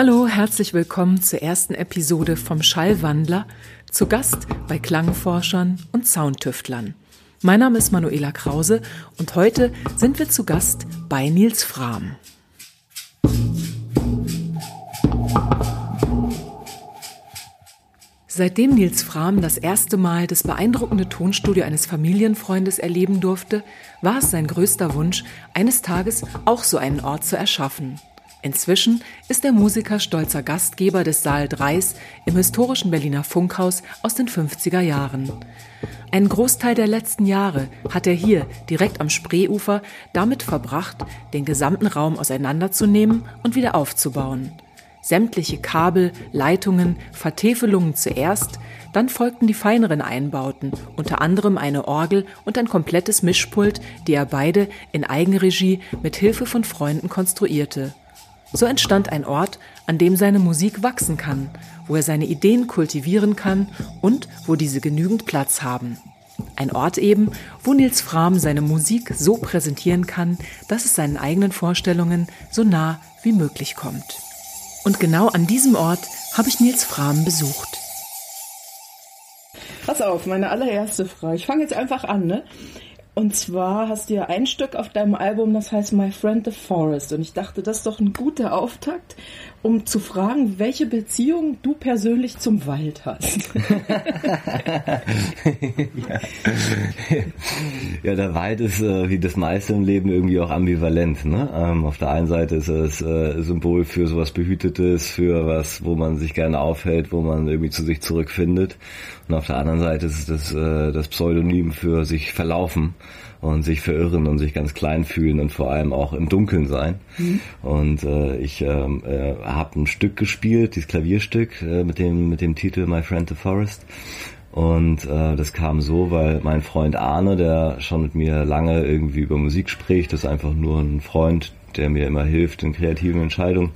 Hallo, herzlich willkommen zur ersten Episode vom Schallwandler, zu Gast bei Klangforschern und Soundtüftlern. Mein Name ist Manuela Krause und heute sind wir zu Gast bei Nils Frahm. Seitdem Nils Frahm das erste Mal das beeindruckende Tonstudio eines Familienfreundes erleben durfte, war es sein größter Wunsch, eines Tages auch so einen Ort zu erschaffen. Inzwischen ist der Musiker stolzer Gastgeber des Saal 3 im historischen Berliner Funkhaus aus den 50er Jahren. Einen Großteil der letzten Jahre hat er hier, direkt am Spreeufer, damit verbracht, den gesamten Raum auseinanderzunehmen und wieder aufzubauen. Sämtliche Kabel, Leitungen, Vertäfelungen zuerst, dann folgten die feineren Einbauten, unter anderem eine Orgel und ein komplettes Mischpult, die er beide in Eigenregie mit Hilfe von Freunden konstruierte. So entstand ein Ort, an dem seine Musik wachsen kann, wo er seine Ideen kultivieren kann und wo diese genügend Platz haben. Ein Ort eben, wo Nils Frahm seine Musik so präsentieren kann, dass es seinen eigenen Vorstellungen so nah wie möglich kommt. Und genau an diesem Ort habe ich Nils Frahm besucht. Pass auf, meine allererste Frage. Ich fange jetzt einfach an, ne? Und zwar hast du ja ein Stück auf deinem Album, das heißt My Friend the Forest. Und ich dachte, das ist doch ein guter Auftakt, um zu fragen, welche Beziehung du persönlich zum Wald hast. ja. ja. der Wald ist äh, wie das meiste im Leben irgendwie auch ambivalent. Ne? Ähm, auf der einen Seite ist es äh, Symbol für sowas Behütetes, für was, wo man sich gerne aufhält, wo man irgendwie zu sich zurückfindet. Und auf der anderen Seite ist es das, äh, das Pseudonym für sich verlaufen und sich verirren und sich ganz klein fühlen und vor allem auch im Dunkeln sein. Mhm. Und äh, ich ähm, äh, habe ein Stück gespielt, dieses Klavierstück äh, mit dem mit dem Titel My Friend the Forest. Und äh, das kam so, weil mein Freund Arne, der schon mit mir lange irgendwie über Musik spricht, das ist einfach nur ein Freund, der mir immer hilft in kreativen Entscheidungen.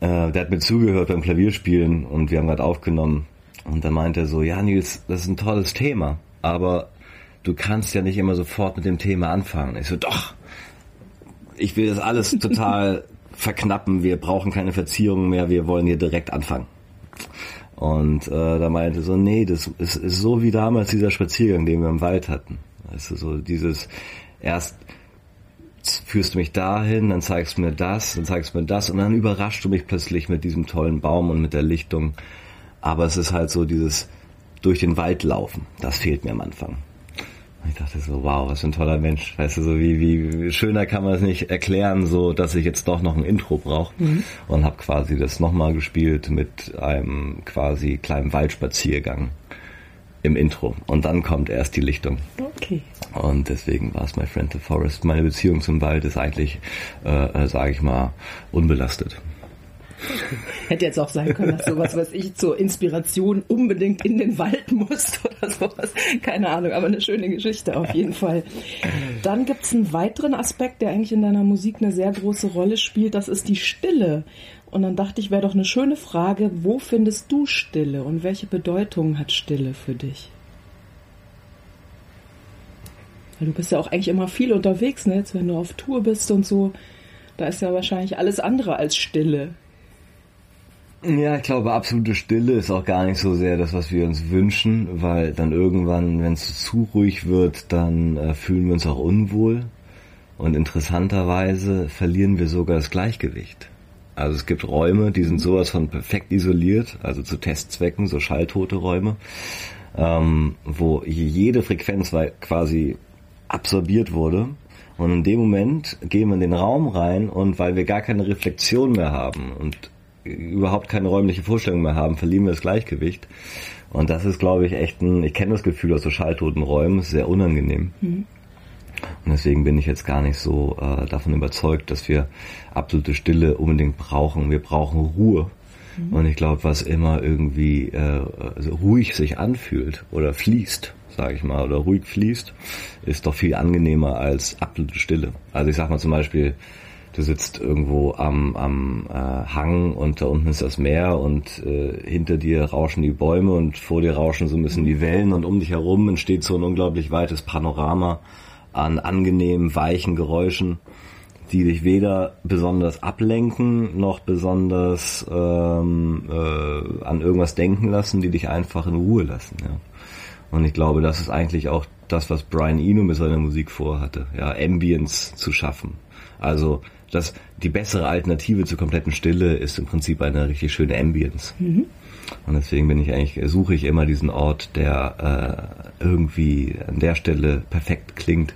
Äh, der hat mir zugehört beim Klavierspielen und wir haben gerade aufgenommen. Und da meinte er so, ja Nils, das ist ein tolles Thema, aber du kannst ja nicht immer sofort mit dem Thema anfangen. Ich so, doch, ich will das alles total verknappen, wir brauchen keine Verzierungen mehr, wir wollen hier direkt anfangen. Und äh, da meinte so, nee, das ist, ist so wie damals dieser Spaziergang, den wir im Wald hatten. Weißt du, so dieses erst führst du mich dahin, dann zeigst du mir das, dann zeigst du mir das und dann überraschst du mich plötzlich mit diesem tollen Baum und mit der Lichtung. Aber es ist halt so dieses durch den Wald laufen. Das fehlt mir am Anfang. Ich dachte so, wow, was für ein toller Mensch. Weißt du, so wie, wie schöner kann man es nicht erklären, so dass ich jetzt doch noch ein Intro brauche. Mhm. Und habe quasi das nochmal gespielt mit einem quasi kleinen Waldspaziergang im Intro. Und dann kommt erst die Lichtung. Okay. Und deswegen war es My Friend the Forest. Meine Beziehung zum Wald ist eigentlich, äh, äh sage ich mal, unbelastet. Hätte jetzt auch sein können, dass sowas, was ich zur Inspiration unbedingt in den Wald muss oder sowas. Keine Ahnung, aber eine schöne Geschichte auf jeden Fall. Dann gibt es einen weiteren Aspekt, der eigentlich in deiner Musik eine sehr große Rolle spielt. Das ist die Stille. Und dann dachte ich, wäre doch eine schöne Frage, wo findest du Stille und welche Bedeutung hat Stille für dich? Weil du bist ja auch eigentlich immer viel unterwegs, ne? Jetzt, wenn du auf Tour bist und so, da ist ja wahrscheinlich alles andere als Stille. Ja, ich glaube, absolute Stille ist auch gar nicht so sehr das, was wir uns wünschen, weil dann irgendwann, wenn es zu ruhig wird, dann äh, fühlen wir uns auch unwohl. Und interessanterweise verlieren wir sogar das Gleichgewicht. Also es gibt Räume, die sind sowas von perfekt isoliert, also zu Testzwecken, so schalltote Räume, ähm, wo jede Frequenz quasi absorbiert wurde. Und in dem Moment gehen wir in den Raum rein und weil wir gar keine Reflexion mehr haben und überhaupt keine räumliche Vorstellung mehr haben, verlieren wir das Gleichgewicht. Und das ist, glaube ich, echt ein, ich kenne das Gefühl aus so schalltoten Räumen, sehr unangenehm. Mhm. Und deswegen bin ich jetzt gar nicht so äh, davon überzeugt, dass wir absolute Stille unbedingt brauchen. Wir brauchen Ruhe. Mhm. Und ich glaube, was immer irgendwie äh, also ruhig sich anfühlt oder fließt, sage ich mal, oder ruhig fließt, ist doch viel angenehmer als absolute Stille. Also ich sag mal zum Beispiel, du sitzt irgendwo am, am äh, Hang und da unten ist das Meer und äh, hinter dir rauschen die Bäume und vor dir rauschen so ein bisschen die Wellen und um dich herum entsteht so ein unglaublich weites Panorama an angenehmen, weichen Geräuschen, die dich weder besonders ablenken noch besonders ähm, äh, an irgendwas denken lassen, die dich einfach in Ruhe lassen. Ja. Und ich glaube, das ist eigentlich auch das, was Brian Eno mit seiner Musik vorhatte, ja, Ambience zu schaffen. Also das, die bessere Alternative zur kompletten Stille ist im Prinzip eine richtig schöne Ambience. Mhm. Und deswegen bin ich eigentlich, suche ich immer diesen Ort, der äh, irgendwie an der Stelle perfekt klingt.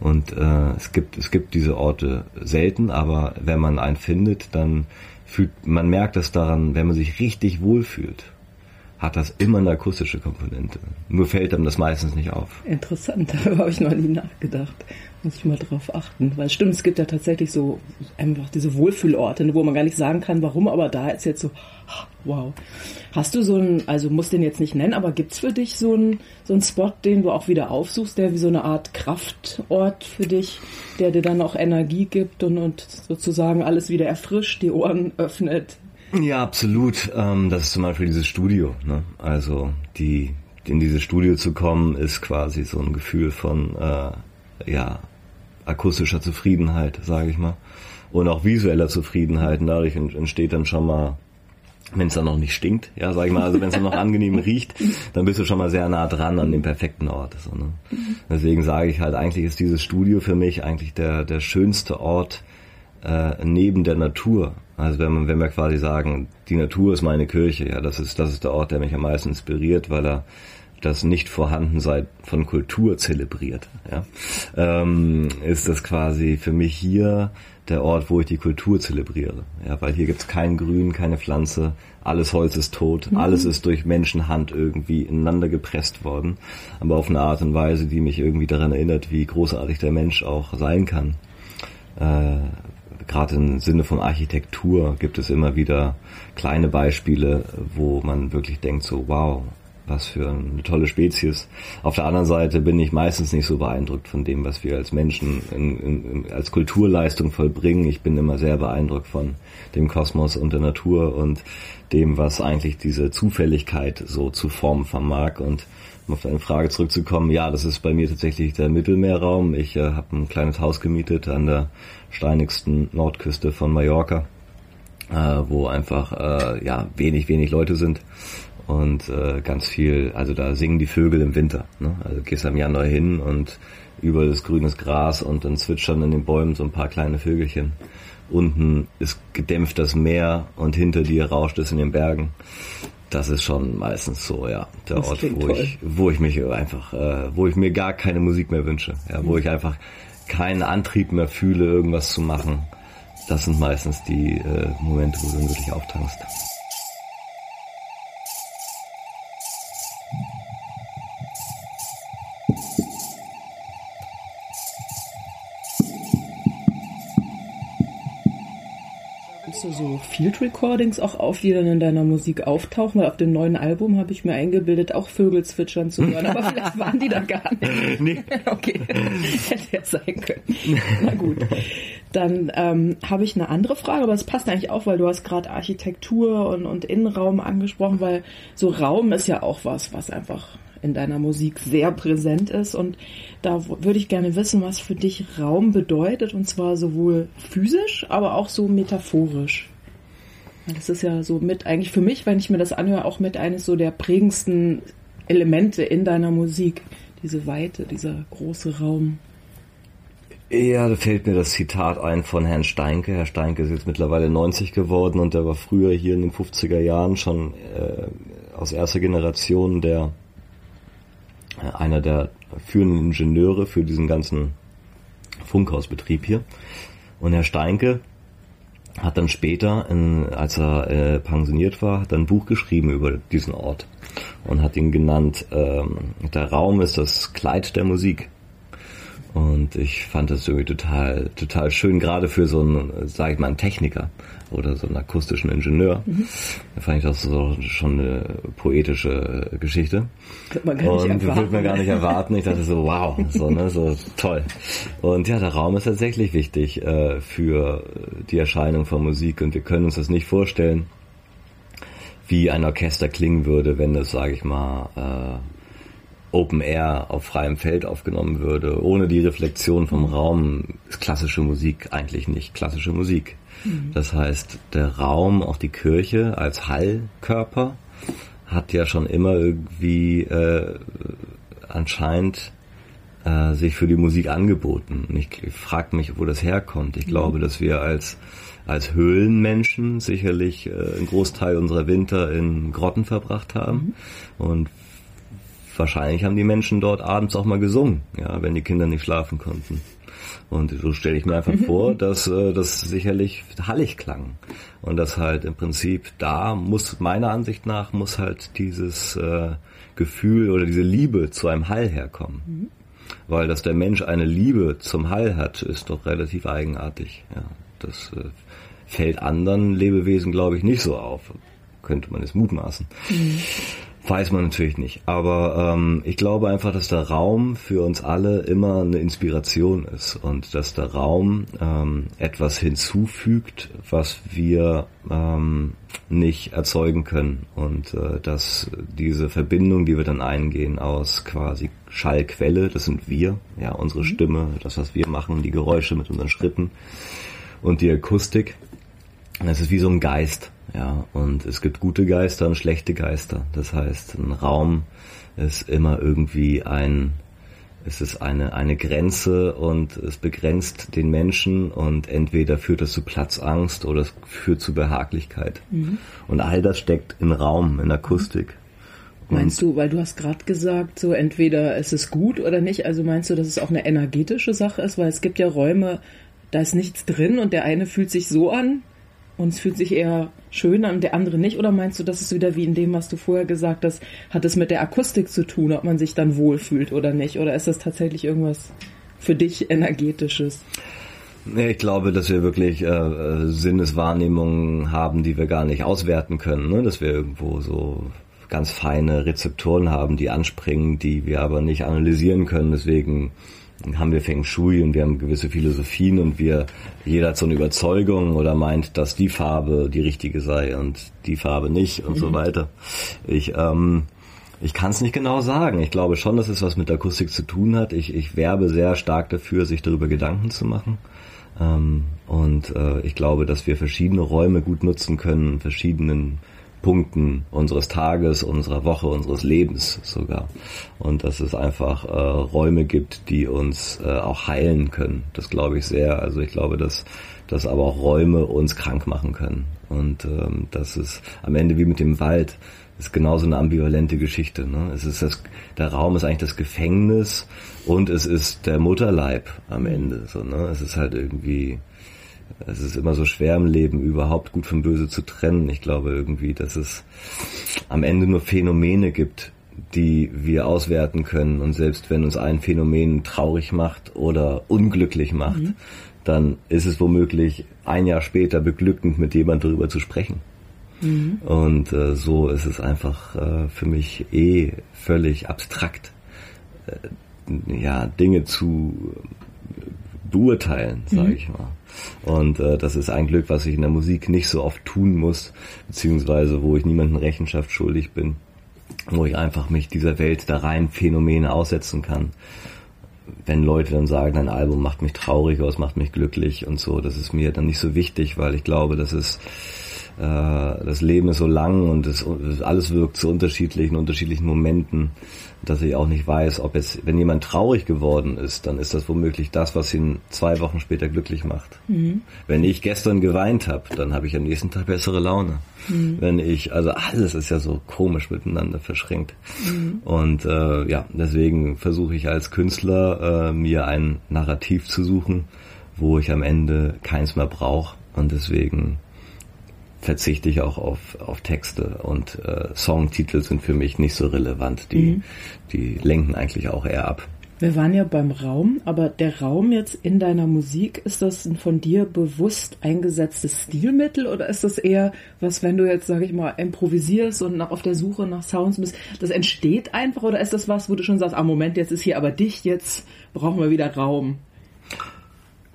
Und äh, es gibt es gibt diese Orte selten, aber wenn man einen findet, dann fühlt man merkt es daran, wenn man sich richtig wohlfühlt hat das immer eine akustische Komponente. Nur fällt einem das meistens nicht auf. Interessant, darüber habe ich noch nie nachgedacht. Muss ich mal drauf achten. Weil stimmt, es gibt ja tatsächlich so einfach diese Wohlfühlorte, wo man gar nicht sagen kann, warum, aber da ist jetzt so, wow. Hast du so einen, also muss den jetzt nicht nennen, aber gibt's für dich so einen, so einen Spot, den du auch wieder aufsuchst, der wie so eine Art Kraftort für dich, der dir dann auch Energie gibt und, und sozusagen alles wieder erfrischt, die Ohren öffnet, ja, absolut. Ähm, das ist zum Beispiel dieses Studio. Ne? Also die in dieses Studio zu kommen, ist quasi so ein Gefühl von äh, ja akustischer Zufriedenheit, sage ich mal, und auch visueller Zufriedenheit. Und dadurch entsteht dann schon mal, wenn es dann noch nicht stinkt, ja, sag ich mal, also wenn es dann noch angenehm riecht, dann bist du schon mal sehr nah dran an dem perfekten Ort. So, ne? Deswegen sage ich halt, eigentlich ist dieses Studio für mich eigentlich der der schönste Ort äh, neben der Natur. Also wenn man, wenn wir quasi sagen, die Natur ist meine Kirche, ja, das ist, das ist der Ort, der mich am meisten inspiriert, weil er das Nicht-Vorhandensein von Kultur zelebriert, ja, ähm, ist das quasi für mich hier der Ort, wo ich die Kultur zelebriere. Ja, weil hier gibt's kein Grün, keine Pflanze, alles Holz ist tot, mhm. alles ist durch Menschenhand irgendwie ineinander gepresst worden, aber auf eine Art und Weise, die mich irgendwie daran erinnert, wie großartig der Mensch auch sein kann. Äh, gerade im Sinne von Architektur gibt es immer wieder kleine Beispiele, wo man wirklich denkt so, wow, was für eine tolle Spezies. Auf der anderen Seite bin ich meistens nicht so beeindruckt von dem, was wir als Menschen in, in, als Kulturleistung vollbringen. Ich bin immer sehr beeindruckt von dem Kosmos und der Natur und dem, was eigentlich diese Zufälligkeit so zu formen vermag. Und um auf deine Frage zurückzukommen, ja, das ist bei mir tatsächlich der Mittelmeerraum. Ich äh, habe ein kleines Haus gemietet an der steinigsten Nordküste von Mallorca, äh, wo einfach äh, ja wenig, wenig Leute sind und äh, ganz viel, also da singen die Vögel im Winter. Ne? Also gehst am Januar hin und überall ist grünes Gras und dann zwitschern in den Bäumen so ein paar kleine Vögelchen. Unten ist gedämpft das Meer und hinter dir rauscht es in den Bergen. Das ist schon meistens so, ja, der das Ort, wo ich, wo ich mich einfach, äh, wo ich mir gar keine Musik mehr wünsche, ja, wo ich einfach keinen Antrieb mehr fühle, irgendwas zu machen. Das sind meistens die äh, Momente, wo du wirklich auftankst. So Field Recordings auch auf, die dann in deiner Musik auftauchen? Weil auf dem neuen Album habe ich mir eingebildet, auch Vögel zwitschern zu hören, aber vielleicht waren die da gar nicht. Nee. Okay, hätte ja sein können. Na gut. Dann ähm, habe ich eine andere Frage, aber es passt eigentlich auch, weil du hast gerade Architektur und, und Innenraum angesprochen, weil so Raum ist ja auch was, was einfach in deiner Musik sehr präsent ist. Und da würde ich gerne wissen, was für dich Raum bedeutet, und zwar sowohl physisch, aber auch so metaphorisch. Das ist ja so mit, eigentlich für mich, wenn ich mir das anhöre, auch mit eines so der prägendsten Elemente in deiner Musik. Diese Weite, dieser große Raum. Ja, da fällt mir das Zitat ein von Herrn Steinke. Herr Steinke ist jetzt mittlerweile 90 geworden und der war früher hier in den 50er Jahren schon äh, aus erster Generation der einer der führenden Ingenieure für diesen ganzen Funkhausbetrieb hier. Und Herr Steinke hat dann später, als er äh, pensioniert war, hat ein Buch geschrieben über diesen Ort und hat ihn genannt, ähm, der Raum ist das Kleid der Musik. Und ich fand das irgendwie total, total schön, gerade für so einen, sag ich mal, einen Techniker oder so einen akustischen Ingenieur. Mhm. Da fand ich das so schon eine poetische Geschichte. Man gar und nicht würde man gar nicht erwarten. Ich dachte so, wow, so, ne, so toll. Und ja, der Raum ist tatsächlich wichtig äh, für die Erscheinung von Musik und wir können uns das nicht vorstellen, wie ein Orchester klingen würde, wenn es, sage ich mal, äh, Open Air auf freiem Feld aufgenommen würde, ohne die Reflexion vom Raum, ist klassische Musik eigentlich nicht klassische Musik. Mhm. Das heißt, der Raum, auch die Kirche als Hallkörper, hat ja schon immer irgendwie äh, anscheinend äh, sich für die Musik angeboten. Und ich, ich frage mich, wo das herkommt. Ich mhm. glaube, dass wir als als Höhlenmenschen sicherlich äh, einen Großteil unserer Winter in Grotten verbracht haben mhm. und wahrscheinlich haben die Menschen dort abends auch mal gesungen, ja, wenn die Kinder nicht schlafen konnten. Und so stelle ich mir einfach vor, dass äh, das sicherlich hallig klang. Und dass halt im Prinzip da muss, meiner Ansicht nach, muss halt dieses äh, Gefühl oder diese Liebe zu einem Hall herkommen. Mhm. Weil dass der Mensch eine Liebe zum Hall hat, ist doch relativ eigenartig. Ja, das äh, fällt anderen Lebewesen, glaube ich, nicht so auf. Könnte man es mutmaßen. Mhm. Weiß man natürlich nicht. Aber ähm, ich glaube einfach, dass der Raum für uns alle immer eine Inspiration ist und dass der Raum ähm, etwas hinzufügt, was wir ähm, nicht erzeugen können. Und äh, dass diese Verbindung, die wir dann eingehen aus quasi Schallquelle, das sind wir, ja, unsere mhm. Stimme, das, was wir machen, die Geräusche mit unseren Schritten und die Akustik, das ist wie so ein Geist, ja. Und es gibt gute Geister und schlechte Geister. Das heißt, ein Raum ist immer irgendwie ein, es ist eine, eine Grenze und es begrenzt den Menschen und entweder führt es zu Platzangst oder es führt zu Behaglichkeit. Mhm. Und all das steckt im Raum, in Akustik. Und meinst du, weil du hast gerade gesagt, so entweder es ist gut oder nicht, also meinst du, dass es auch eine energetische Sache ist, weil es gibt ja Räume, da ist nichts drin und der eine fühlt sich so an, und es fühlt sich eher schön an, der andere nicht? Oder meinst du, das ist wieder wie in dem, was du vorher gesagt hast, hat es mit der Akustik zu tun, ob man sich dann wohlfühlt oder nicht? Oder ist das tatsächlich irgendwas für dich energetisches? Ich glaube, dass wir wirklich äh, Sinneswahrnehmungen haben, die wir gar nicht auswerten können. Ne? Dass wir irgendwo so ganz feine Rezeptoren haben, die anspringen, die wir aber nicht analysieren können. Deswegen haben wir Feng Shui und wir haben gewisse Philosophien und wir, jeder hat so eine Überzeugung oder meint, dass die Farbe die richtige sei und die Farbe nicht und mhm. so weiter. Ich, ähm, ich kann es nicht genau sagen. Ich glaube schon, dass es was mit Akustik zu tun hat. Ich, ich werbe sehr stark dafür, sich darüber Gedanken zu machen. Ähm, und äh, ich glaube, dass wir verschiedene Räume gut nutzen können, verschiedenen Punkten unseres Tages, unserer Woche, unseres Lebens sogar. Und dass es einfach äh, Räume gibt, die uns äh, auch heilen können. Das glaube ich sehr. Also ich glaube, dass, dass aber auch Räume uns krank machen können. Und ähm, das ist am Ende wie mit dem Wald ist genauso eine ambivalente Geschichte. Ne? Es ist das, der Raum ist eigentlich das Gefängnis und es ist der Mutterleib am Ende. So, ne? Es ist halt irgendwie es ist immer so schwer im Leben, überhaupt gut von böse zu trennen. Ich glaube irgendwie, dass es am Ende nur Phänomene gibt, die wir auswerten können. Und selbst wenn uns ein Phänomen traurig macht oder unglücklich macht, mhm. dann ist es womöglich ein Jahr später beglückend, mit jemand darüber zu sprechen. Mhm. Und äh, so ist es einfach äh, für mich eh völlig abstrakt, äh, ja, Dinge zu beurteilen, sage mhm. ich mal. Und äh, das ist ein Glück, was ich in der Musik nicht so oft tun muss, beziehungsweise wo ich niemanden Rechenschaft schuldig bin, wo ich einfach mich dieser Welt der rein Phänomene aussetzen kann. Wenn Leute dann sagen, ein Album macht mich traurig oder es macht mich glücklich und so, das ist mir dann nicht so wichtig, weil ich glaube, dass es das Leben ist so lang und es, alles wirkt zu unterschiedlichen, unterschiedlichen Momenten dass ich auch nicht weiß, ob jetzt, wenn jemand traurig geworden ist, dann ist das womöglich das, was ihn zwei Wochen später glücklich macht. Mhm. Wenn ich gestern geweint habe, dann habe ich am nächsten Tag bessere Laune. Mhm. Wenn ich, also alles ist ja so komisch miteinander verschränkt. Mhm. Und äh, ja, deswegen versuche ich als Künstler äh, mir ein Narrativ zu suchen, wo ich am Ende keins mehr brauche. Und deswegen verzichte ich auch auf, auf Texte und äh, Songtitel sind für mich nicht so relevant. Die, mhm. die lenken eigentlich auch eher ab. Wir waren ja beim Raum, aber der Raum jetzt in deiner Musik, ist das ein von dir bewusst eingesetztes Stilmittel oder ist das eher was, wenn du jetzt, sag ich mal, improvisierst und nach auf der Suche nach Sounds bist, das entsteht einfach oder ist das was, wo du schon sagst, ah Moment, jetzt ist hier aber dicht, jetzt brauchen wir wieder Raum?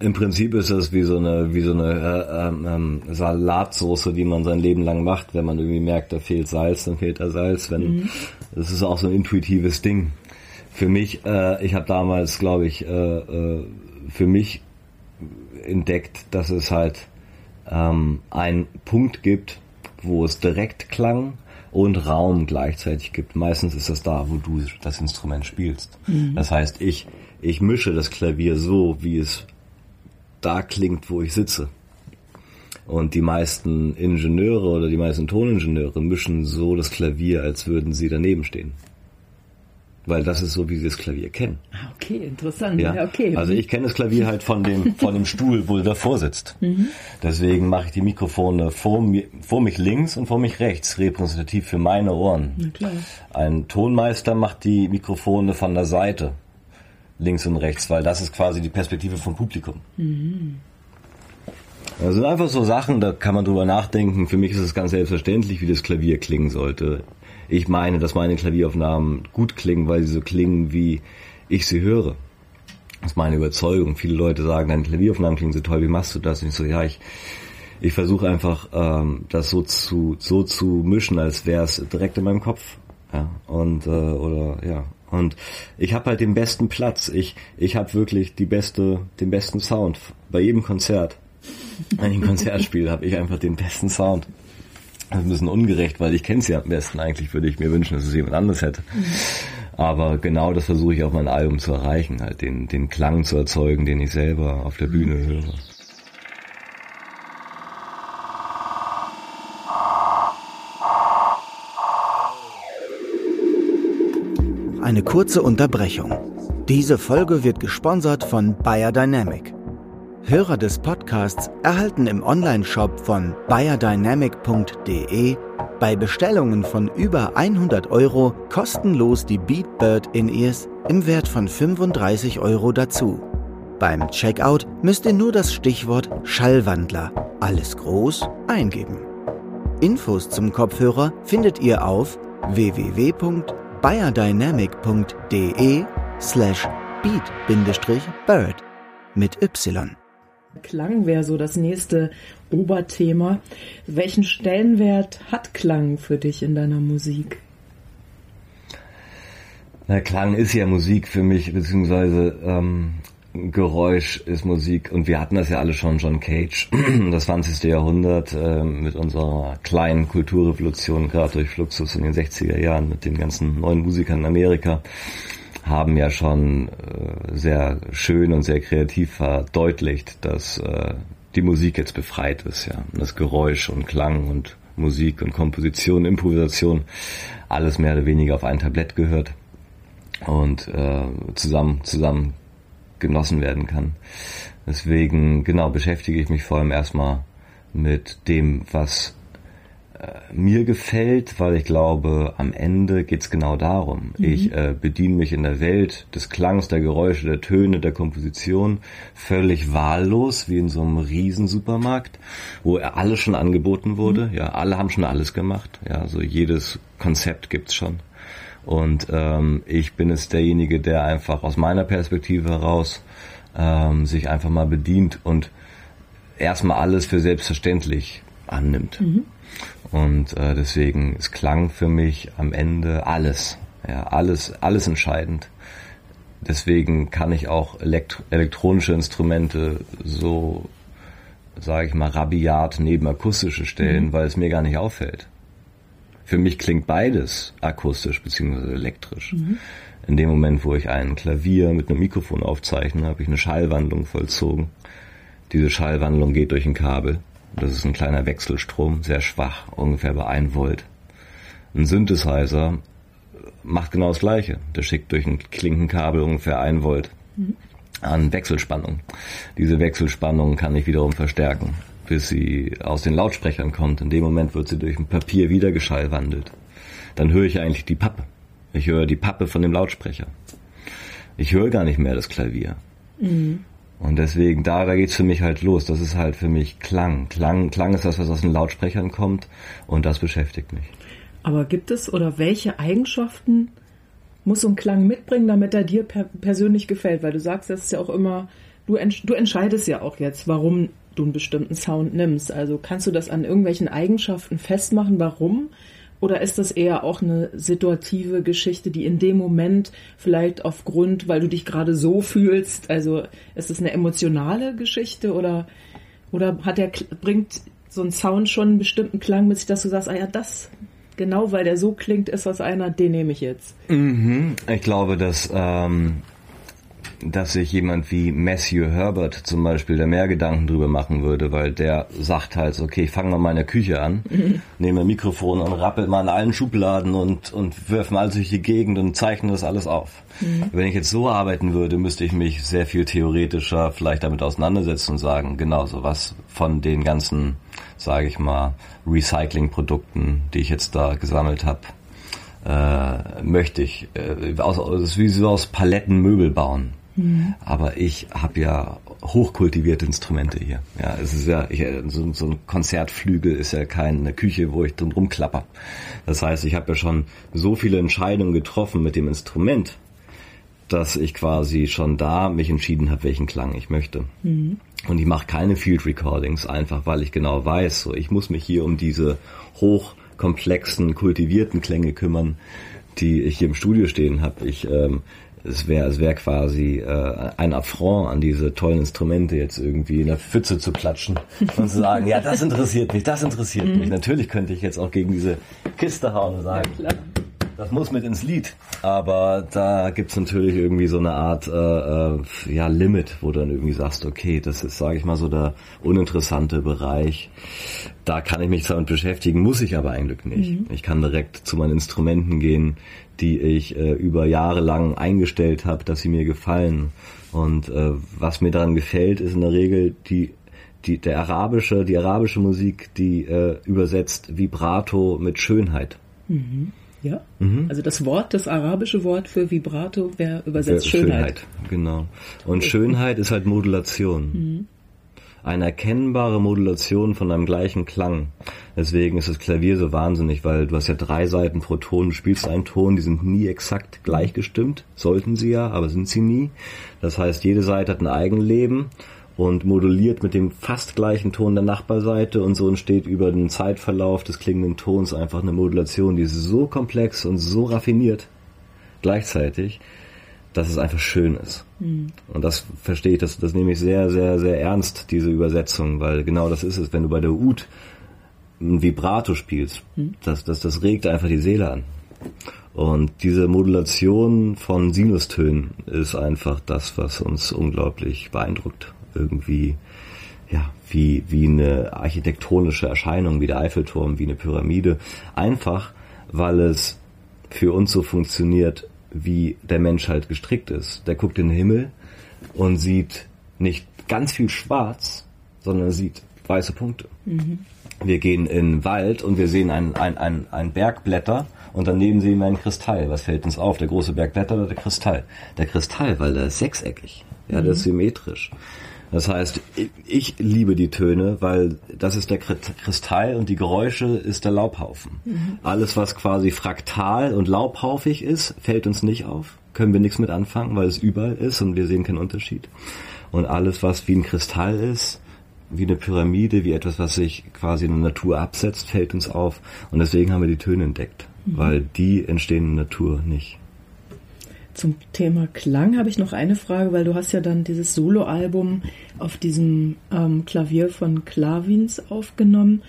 Im Prinzip ist das wie so eine, wie so eine äh, ähm, ähm, Salatsoße, die man sein Leben lang macht. Wenn man irgendwie merkt, da fehlt Salz, dann fehlt da Salz. Wenn, mhm. Das ist auch so ein intuitives Ding. für mich, äh, ich habe damals, glaube ich, äh, äh, für mich entdeckt, dass es halt ähm, einen Punkt gibt, wo es direkt Klang und Raum gleichzeitig gibt. Meistens ist das da, wo du das Instrument spielst. Mhm. Das heißt, ich, ich mische das Klavier so, wie es da klingt, wo ich sitze. Und die meisten Ingenieure oder die meisten Toningenieure mischen so das Klavier, als würden sie daneben stehen. Weil das ist so, wie sie das Klavier kennen. Ah, okay, interessant. Ja, okay. Also ich kenne das Klavier halt von dem, von dem Stuhl, wo du davor sitzt. Mhm. Deswegen mache ich die Mikrofone vor, mir, vor mich links und vor mich rechts, repräsentativ für meine Ohren. Ein Tonmeister macht die Mikrofone von der Seite, links und rechts, weil das ist quasi die Perspektive vom Publikum. Mhm. Das sind einfach so Sachen, da kann man drüber nachdenken. Für mich ist es ganz selbstverständlich, wie das Klavier klingen sollte. Ich meine, dass meine Klavieraufnahmen gut klingen, weil sie so klingen, wie ich sie höre. Das ist meine Überzeugung. Viele Leute sagen, deine Klavieraufnahmen klingen so toll, wie machst du das? Und ich so, ja, ich, ich versuche einfach, ähm, das so zu, so zu mischen, als wäre es direkt in meinem Kopf. Ja, und, äh, oder, ja. Und ich habe halt den besten Platz. Ich, ich habe wirklich die beste, den besten Sound. Bei jedem Konzert. Wenn ich ein Konzert spiele, habe ich einfach den besten Sound. Das ist ein bisschen ungerecht, weil ich kenne sie am besten. Eigentlich würde ich mir wünschen, dass es jemand anderes hätte. Aber genau das versuche ich auf mein Album zu erreichen, halt den, den Klang zu erzeugen, den ich selber auf der Bühne höre. Eine kurze Unterbrechung. Diese Folge wird gesponsert von Bayer Dynamic. Hörer des Podcasts erhalten im Onlineshop von bayerdynamic.de bei Bestellungen von über 100 Euro kostenlos die Beatbird In-Ears im Wert von 35 Euro dazu. Beim Checkout müsst ihr nur das Stichwort Schallwandler, alles groß, eingeben. Infos zum Kopfhörer findet ihr auf www.bayerdynamic.de slash beat-bird mit Y. Klang wäre so das nächste Oberthema. Welchen Stellenwert hat Klang für dich in deiner Musik? Na, Klang ist ja Musik für mich, beziehungsweise ähm, Geräusch ist Musik. Und wir hatten das ja alle schon, John Cage, das 20. Jahrhundert äh, mit unserer kleinen Kulturrevolution, gerade durch Fluxus in den 60er Jahren mit den ganzen neuen Musikern in Amerika haben ja schon äh, sehr schön und sehr kreativ verdeutlicht, dass äh, die Musik jetzt befreit ist, ja. Das Geräusch und Klang und Musik und Komposition, Improvisation, alles mehr oder weniger auf ein Tablett gehört und äh, zusammen, zusammen genossen werden kann. Deswegen, genau, beschäftige ich mich vor allem erstmal mit dem, was mir gefällt, weil ich glaube, am Ende geht's genau darum. Mhm. Ich äh, bediene mich in der Welt des Klangs, der Geräusche, der Töne, der Komposition völlig wahllos, wie in so einem Riesensupermarkt, wo alles schon angeboten wurde. Mhm. Ja, alle haben schon alles gemacht. Ja, so jedes Konzept gibt's schon. Und ähm, ich bin es derjenige, der einfach aus meiner Perspektive heraus ähm, sich einfach mal bedient und erstmal alles für selbstverständlich annimmt. Mhm. Und äh, deswegen ist Klang für mich am Ende alles. Ja, alles, alles entscheidend. Deswegen kann ich auch elekt elektronische Instrumente so, sage ich mal, rabiat neben akustische stellen, mhm. weil es mir gar nicht auffällt. Für mich klingt beides akustisch bzw. elektrisch. Mhm. In dem Moment, wo ich ein Klavier mit einem Mikrofon aufzeichne, habe ich eine Schallwandlung vollzogen. Diese Schallwandlung geht durch ein Kabel das ist ein kleiner Wechselstrom, sehr schwach, ungefähr bei 1 Volt. Ein Synthesizer macht genau das gleiche. Der schickt durch ein Klinkenkabel ungefähr 1 Volt an Wechselspannung. Diese Wechselspannung kann ich wiederum verstärken, bis sie aus den Lautsprechern kommt. In dem Moment wird sie durch ein Papier wieder geschallwandelt. Dann höre ich eigentlich die Pappe. Ich höre die Pappe von dem Lautsprecher. Ich höre gar nicht mehr das Klavier. Mhm. Und deswegen, da, da geht's für mich halt los. Das ist halt für mich Klang. Klang, Klang ist das, was aus den Lautsprechern kommt und das beschäftigt mich. Aber gibt es oder welche Eigenschaften muss so ein Klang mitbringen, damit er dir per persönlich gefällt? Weil du sagst, das ist ja auch immer, du, entsch du entscheidest ja auch jetzt, warum du einen bestimmten Sound nimmst. Also kannst du das an irgendwelchen Eigenschaften festmachen, warum Oder ist das eher auch eine situative Geschichte, die in dem Moment vielleicht aufgrund, weil du dich gerade so fühlst, also ist es eine emotionale Geschichte oder, oder hat der, bringt so ein Sound schon einen bestimmten Klang mit sich, dass du sagst, ah ja, das, genau weil der so klingt, ist das einer, den nehme ich jetzt. Mhm. Ich glaube, dass ähm, dass sich jemand wie Matthew Herbert zum Beispiel da mehr Gedanken drüber machen würde, weil der sagt halt, okay, ich fange mal meine Küche an, mhm. nehme ein Mikrofon und rappel mal in allen Schubladen und, und wirf mal durch die Gegend und zeichne das alles auf. Mhm. Wenn ich jetzt so arbeiten würde, müsste ich mich sehr viel theoretischer vielleicht damit auseinandersetzen und sagen, genau so was von den ganzen, sage ich mal, Recycling-Produkten, die ich jetzt da gesammelt habe, äh, möchte ich. Äh, aus, das ist wie so aus Paletten Möbel bauen. Mhm. Aber ich habe ja hochkultivierte Instrumente hier. Ja, es ist ja ich, so, so, ein Konzertflügel ist ja keine Küche, wo ich drin rumklapper. Das heißt, ich habe ja schon so viele Entscheidungen getroffen mit dem Instrument, dass ich quasi schon da mich entschieden habe, welchen Klang ich möchte. Mhm. Und ich mache keine Field Recordings, einfach weil ich genau weiß, so ich muss mich hier um diese hochkomplexen, kultivierten Klänge kümmern, die ich hier im Studio stehen habe. Ich ähm, es wäre es wäre quasi äh, ein Affront an diese tollen Instrumente jetzt irgendwie in der Pfütze zu klatschen und zu sagen, ja, das interessiert mich, das interessiert mich. Mhm. Natürlich könnte ich jetzt auch gegen diese Kiste hauen und sagen, ja, das muss mit ins Lied. Aber da gibt's natürlich irgendwie so eine Art äh, äh, ja, Limit, wo du dann irgendwie sagst, okay, das ist, sage ich mal, so der uninteressante Bereich. Da kann ich mich damit beschäftigen, muss ich aber eigentlich nicht. Mhm. Ich kann direkt zu meinen Instrumenten gehen, die ich äh, über Jahre lang eingestellt habe, dass sie mir gefallen. Und äh, was mir daran gefällt, ist in der Regel die die, der arabische, die arabische Musik, die äh, übersetzt Vibrato mit Schönheit. Mhm. Ja. Mhm. Also das Wort, das arabische Wort für Vibrato wäre übersetzt für Schönheit. Schönheit. Genau. Und Schönheit ist halt Modulation. Mhm eine erkennbare Modulation von einem gleichen Klang. Deswegen ist das Klavier so wahnsinnig, weil du hast ja drei Seiten pro Ton, du spielst einen Ton, die sind nie exakt gleichgestimmt, sollten sie ja, aber sind sie nie. Das heißt, jede Seite hat ein Eigenleben und moduliert mit dem fast gleichen Ton der Nachbarseite und so entsteht über den Zeitverlauf des klingenden Tons einfach eine Modulation, die ist so komplex und so raffiniert gleichzeitig, dass es einfach schön ist. Mhm. Und das verstehe ich, das, das nehme ich sehr, sehr, sehr ernst, diese Übersetzung, weil genau das ist es, wenn du bei der Ud ein Vibrato spielst, mhm. das, das, das regt einfach die Seele an. Und diese Modulation von Sinustönen ist einfach das, was uns unglaublich beeindruckt. Irgendwie, ja, wie, wie eine architektonische Erscheinung, wie der Eiffelturm, wie eine Pyramide. Einfach, weil es für uns so funktioniert, wie der Mensch halt gestrickt ist. Der guckt in den Himmel und sieht nicht ganz viel schwarz, sondern sieht weiße Punkte. Mhm. Wir gehen in den Wald und wir sehen ein, ein, ein, Bergblätter und daneben sehen wir einen Kristall. Was fällt uns auf? Der große Bergblätter oder der Kristall? Der Kristall, weil der ist sechseckig. Ja, mhm. der ist symmetrisch. Das heißt, ich liebe die Töne, weil das ist der Kristall und die Geräusche ist der Laubhaufen. Mhm. Alles, was quasi fraktal und laubhaufig ist, fällt uns nicht auf. Können wir nichts mit anfangen, weil es überall ist und wir sehen keinen Unterschied. Und alles, was wie ein Kristall ist, wie eine Pyramide, wie etwas, was sich quasi in der Natur absetzt, fällt uns auf. Und deswegen haben wir die Töne entdeckt, mhm. weil die entstehen in der Natur nicht. Zum Thema Klang habe ich noch eine Frage, weil du hast ja dann dieses Soloalbum auf diesem ähm, Klavier von Klavins aufgenommen.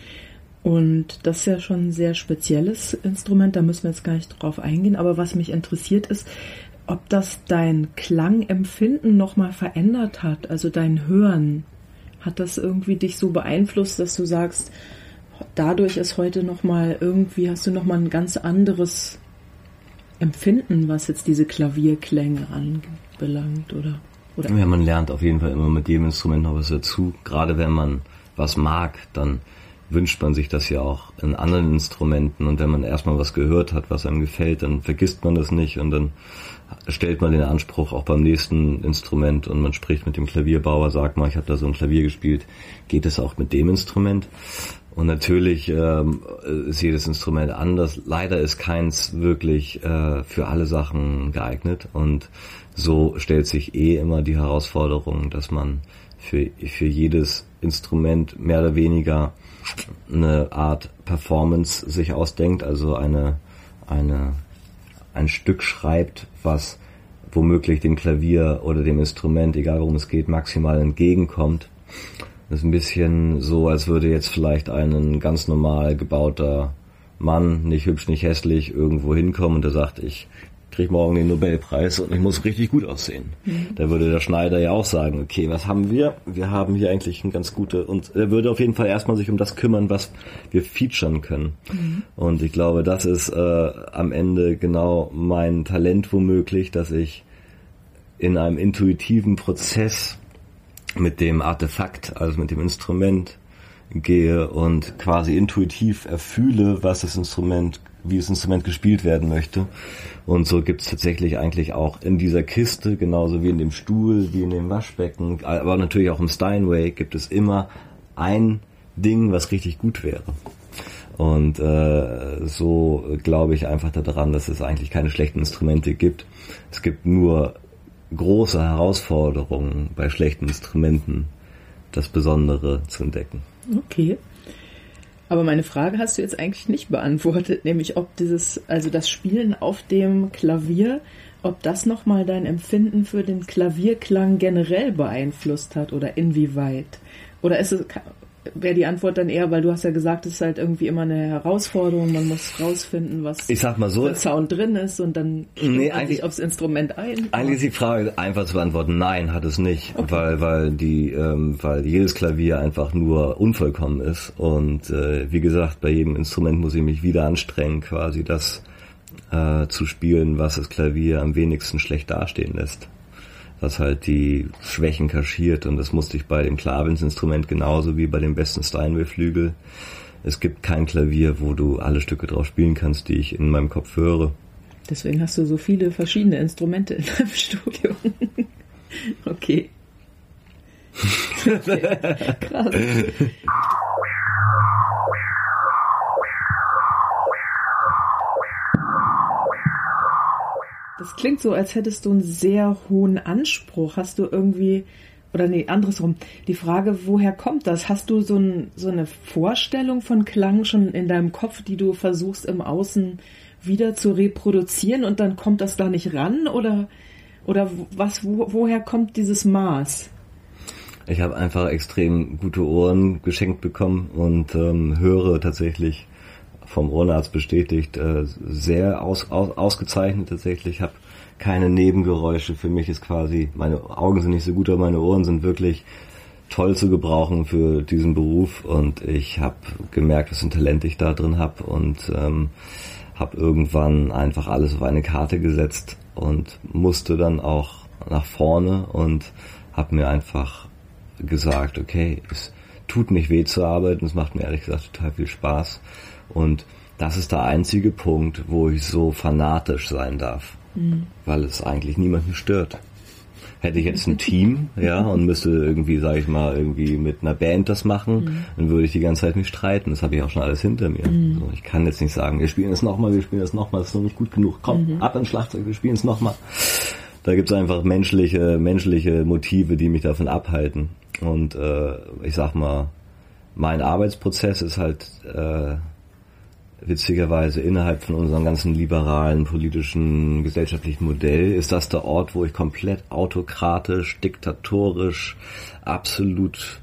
Und das ist ja schon ein sehr spezielles Instrument, da müssen wir jetzt gar nicht drauf eingehen. Aber was mich interessiert ist, ob das dein Klangempfinden nochmal verändert hat, also dein Hören. Hat das irgendwie dich so beeinflusst, dass du sagst, dadurch ist heute nochmal irgendwie, hast du nochmal ein ganz anderes Empfinden, was jetzt diese Klavierklänge anbelangt, oder? oder? Ja, man lernt auf jeden Fall immer mit jedem Instrument noch was dazu. Gerade wenn man was mag, dann wünscht man sich das ja auch in anderen Instrumenten. Und wenn man erstmal was gehört hat, was einem gefällt, dann vergisst man das nicht und dann stellt man den Anspruch auch beim nächsten Instrument und man spricht mit dem Klavierbauer, sagt mal, ich habe da so ein Klavier gespielt, geht es auch mit dem Instrument? Und natürlich ähm, ist jedes Instrument anders. Leider ist keins wirklich äh, für alle Sachen geeignet. Und so stellt sich eh immer die Herausforderung, dass man für, für jedes Instrument mehr oder weniger eine Art Performance sich ausdenkt, also eine, eine, ein Stück schreibt, was womöglich dem Klavier oder dem Instrument, egal worum es geht, maximal entgegenkommt. Das ist ein bisschen so, als würde jetzt vielleicht ein ganz normal gebauter Mann, nicht hübsch, nicht hässlich, irgendwo hinkommen und der sagt, ich krieg morgen den Nobelpreis und ich muss richtig gut aussehen. Mhm. Da würde der Schneider ja auch sagen, okay, was haben wir? Wir haben hier eigentlich ein ganz gute und er würde auf jeden Fall erstmal sich um das kümmern, was wir featuren können. Mhm. Und ich glaube, das ist äh, am Ende genau mein Talent womöglich, dass ich in einem intuitiven Prozess mit dem Artefakt, also mit dem Instrument gehe und quasi intuitiv erfühle, was das Instrument, wie das Instrument gespielt werden möchte. Und so gibt es tatsächlich eigentlich auch in dieser Kiste, genauso wie in dem Stuhl, wie in dem Waschbecken, aber natürlich auch im Steinway, gibt es immer ein Ding, was richtig gut wäre. Und äh, so glaube ich einfach daran, dass es eigentlich keine schlechten Instrumente gibt. Es gibt nur große Herausforderungen bei schlechten Instrumenten, das Besondere zu entdecken. Okay. Aber meine Frage hast du jetzt eigentlich nicht beantwortet, nämlich ob dieses, also das Spielen auf dem Klavier, ob das nochmal dein Empfinden für den Klavierklang generell beeinflusst hat oder inwieweit? Oder ist es, wäre die Antwort dann eher, weil du hast ja gesagt, es ist halt irgendwie immer eine Herausforderung, man muss rausfinden, was ich sag mal so, der Sound drin ist und dann nee, sich aufs Instrument ein. Eigentlich ist die Frage einfach zu beantworten, nein, hat es nicht, okay. weil weil die ähm, weil jedes Klavier einfach nur unvollkommen ist und äh, wie gesagt, bei jedem Instrument muss ich mich wieder anstrengen, quasi das äh, zu spielen, was das Klavier am wenigsten schlecht dastehen lässt was halt die Schwächen kaschiert und das musste ich bei dem Klavens-Instrument genauso wie bei dem besten Steinway-Flügel. Es gibt kein Klavier, wo du alle Stücke drauf spielen kannst, die ich in meinem Kopf höre. Deswegen hast du so viele verschiedene Instrumente in deinem Studio. okay. okay. Krass. Das klingt so, als hättest du einen sehr hohen Anspruch. Hast du irgendwie, oder nee, andersrum, die Frage, woher kommt das? Hast du so, ein, so eine Vorstellung von Klang schon in deinem Kopf, die du versuchst im Außen wieder zu reproduzieren und dann kommt das da nicht ran? Oder, oder was, wo, woher kommt dieses Maß? Ich habe einfach extrem gute Ohren geschenkt bekommen und ähm, höre tatsächlich vom Ohrenarzt bestätigt, äh, sehr aus, aus, ausgezeichnet tatsächlich. Ich habe keine Nebengeräusche. Für mich ist quasi, meine Augen sind nicht so gut, aber meine Ohren sind wirklich toll zu gebrauchen für diesen Beruf und ich habe gemerkt, was ein Talent ich da drin habe und ähm, habe irgendwann einfach alles auf eine Karte gesetzt und musste dann auch nach vorne und habe mir einfach gesagt, okay, es tut nicht weh zu arbeiten, es macht mir ehrlich gesagt total viel Spaß und das ist der einzige Punkt, wo ich so fanatisch sein darf, mhm. weil es eigentlich niemanden stört. Hätte ich jetzt ein Team, ja, und müsste irgendwie, sag ich mal, irgendwie mit einer Band das machen, mhm. dann würde ich die ganze Zeit mich streiten. Das habe ich auch schon alles hinter mir. Mhm. Also ich kann jetzt nicht sagen, wir spielen es nochmal, wir spielen es nochmal, das ist noch nicht gut genug. Komm, mhm. ab ins Schlagzeug, wir spielen es nochmal. Da gibt es einfach menschliche, menschliche Motive, die mich davon abhalten. Und äh, ich sag mal, mein Arbeitsprozess ist halt äh, witzigerweise innerhalb von unserem ganzen liberalen politischen gesellschaftlichen Modell ist das der Ort, wo ich komplett autokratisch, diktatorisch, absolut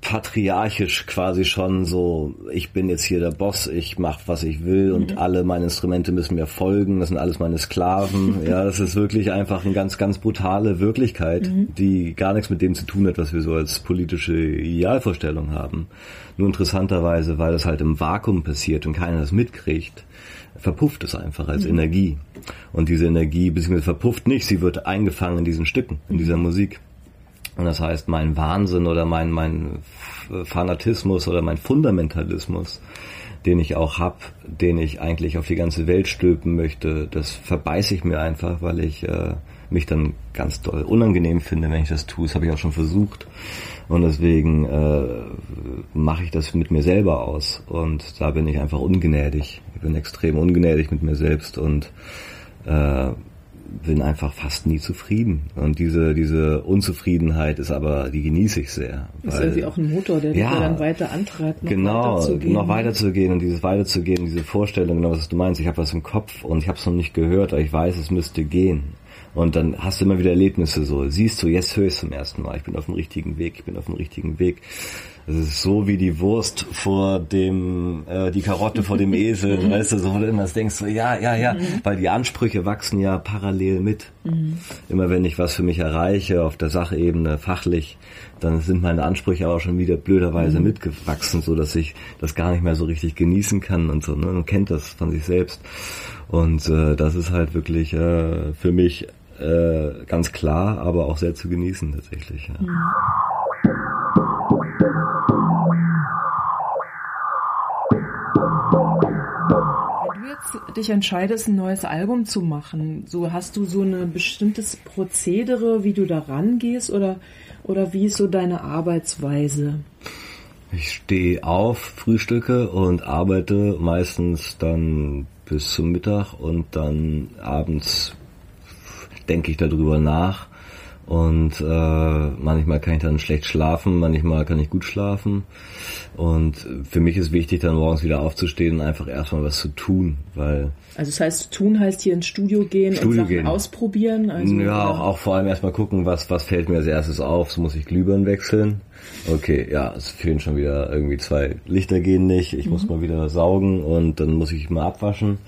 patriarchisch quasi schon so, ich bin jetzt hier der Boss, ich mache, was ich will und mhm. alle meine Instrumente müssen mir folgen, das sind alles meine Sklaven. ja, das ist wirklich einfach eine ganz, ganz brutale Wirklichkeit, mhm. die gar nichts mit dem zu tun hat, was wir so als politische Idealvorstellung haben. Nur interessanterweise, weil das halt im Vakuum passiert und keiner das mitkriegt, verpufft es einfach als mhm. Energie. Und diese Energie, beziehungsweise verpufft nicht, sie wird eingefangen in diesen Stücken, in dieser Musik. Und das heißt, mein Wahnsinn oder mein, mein Fanatismus oder mein Fundamentalismus, den ich auch hab, den ich eigentlich auf die ganze Welt stülpen möchte, das verbeiße ich mir einfach, weil ich äh, mich dann ganz doll unangenehm finde, wenn ich das tue. Das habe ich auch schon versucht. Und deswegen äh, mache ich das mit mir selber aus. Und da bin ich einfach ungnädig. Ich bin extrem ungnädig mit mir selbst und äh, bin einfach fast nie zufrieden. Und diese, diese Unzufriedenheit ist aber, die genieße ich sehr. Das ist irgendwie auch ein Motor, der ja, dich dann weiter antreibt, noch genau, weiterzugehen. noch weiterzugehen und dieses weiterzugehen, diese Vorstellung, genau was du meinst. Ich habe was im Kopf und ich habe es noch nicht gehört, aber ich weiß, es müsste gehen. Und dann hast du immer wieder Erlebnisse so. Siehst du, jetzt höre ich es zum ersten Mal. Ich bin auf dem richtigen Weg, ich bin auf dem richtigen Weg. So wie die Wurst vor dem, äh, die Karotte vor dem Esel, mhm. weißt du, so wo du immer denkst, so, ja, ja, ja, mhm. weil die Ansprüche wachsen ja parallel mit. Mhm. Immer wenn ich was für mich erreiche, auf der Sachebene, fachlich, dann sind meine Ansprüche auch schon wieder blöderweise mhm. mitgewachsen, so dass ich das gar nicht mehr so richtig genießen kann und so, ne? Man kennt das von sich selbst. Und äh, das ist halt wirklich äh, für mich äh, ganz klar, aber auch sehr zu genießen tatsächlich. Ja. Dich entscheidest, ein neues Album zu machen, so hast du so ein bestimmtes Prozedere, wie du da rangehst oder, oder wie ist so deine Arbeitsweise? Ich stehe auf, frühstücke und arbeite meistens dann bis zum Mittag und dann abends denke ich darüber nach und äh, manchmal kann ich dann schlecht schlafen, manchmal kann ich gut schlafen. Und für mich ist wichtig, dann morgens wieder aufzustehen und einfach erstmal was zu tun, weil. Also das heißt, tun heißt hier ins Studio gehen Studio und Sachen gehen. ausprobieren. Also ja, auch, auch vor allem erstmal gucken, was was fällt mir als erstes auf. So muss ich Glühbirnen wechseln. Okay, ja, es fehlen schon wieder irgendwie zwei Lichter gehen nicht. Ich mhm. muss mal wieder saugen und dann muss ich mal abwaschen.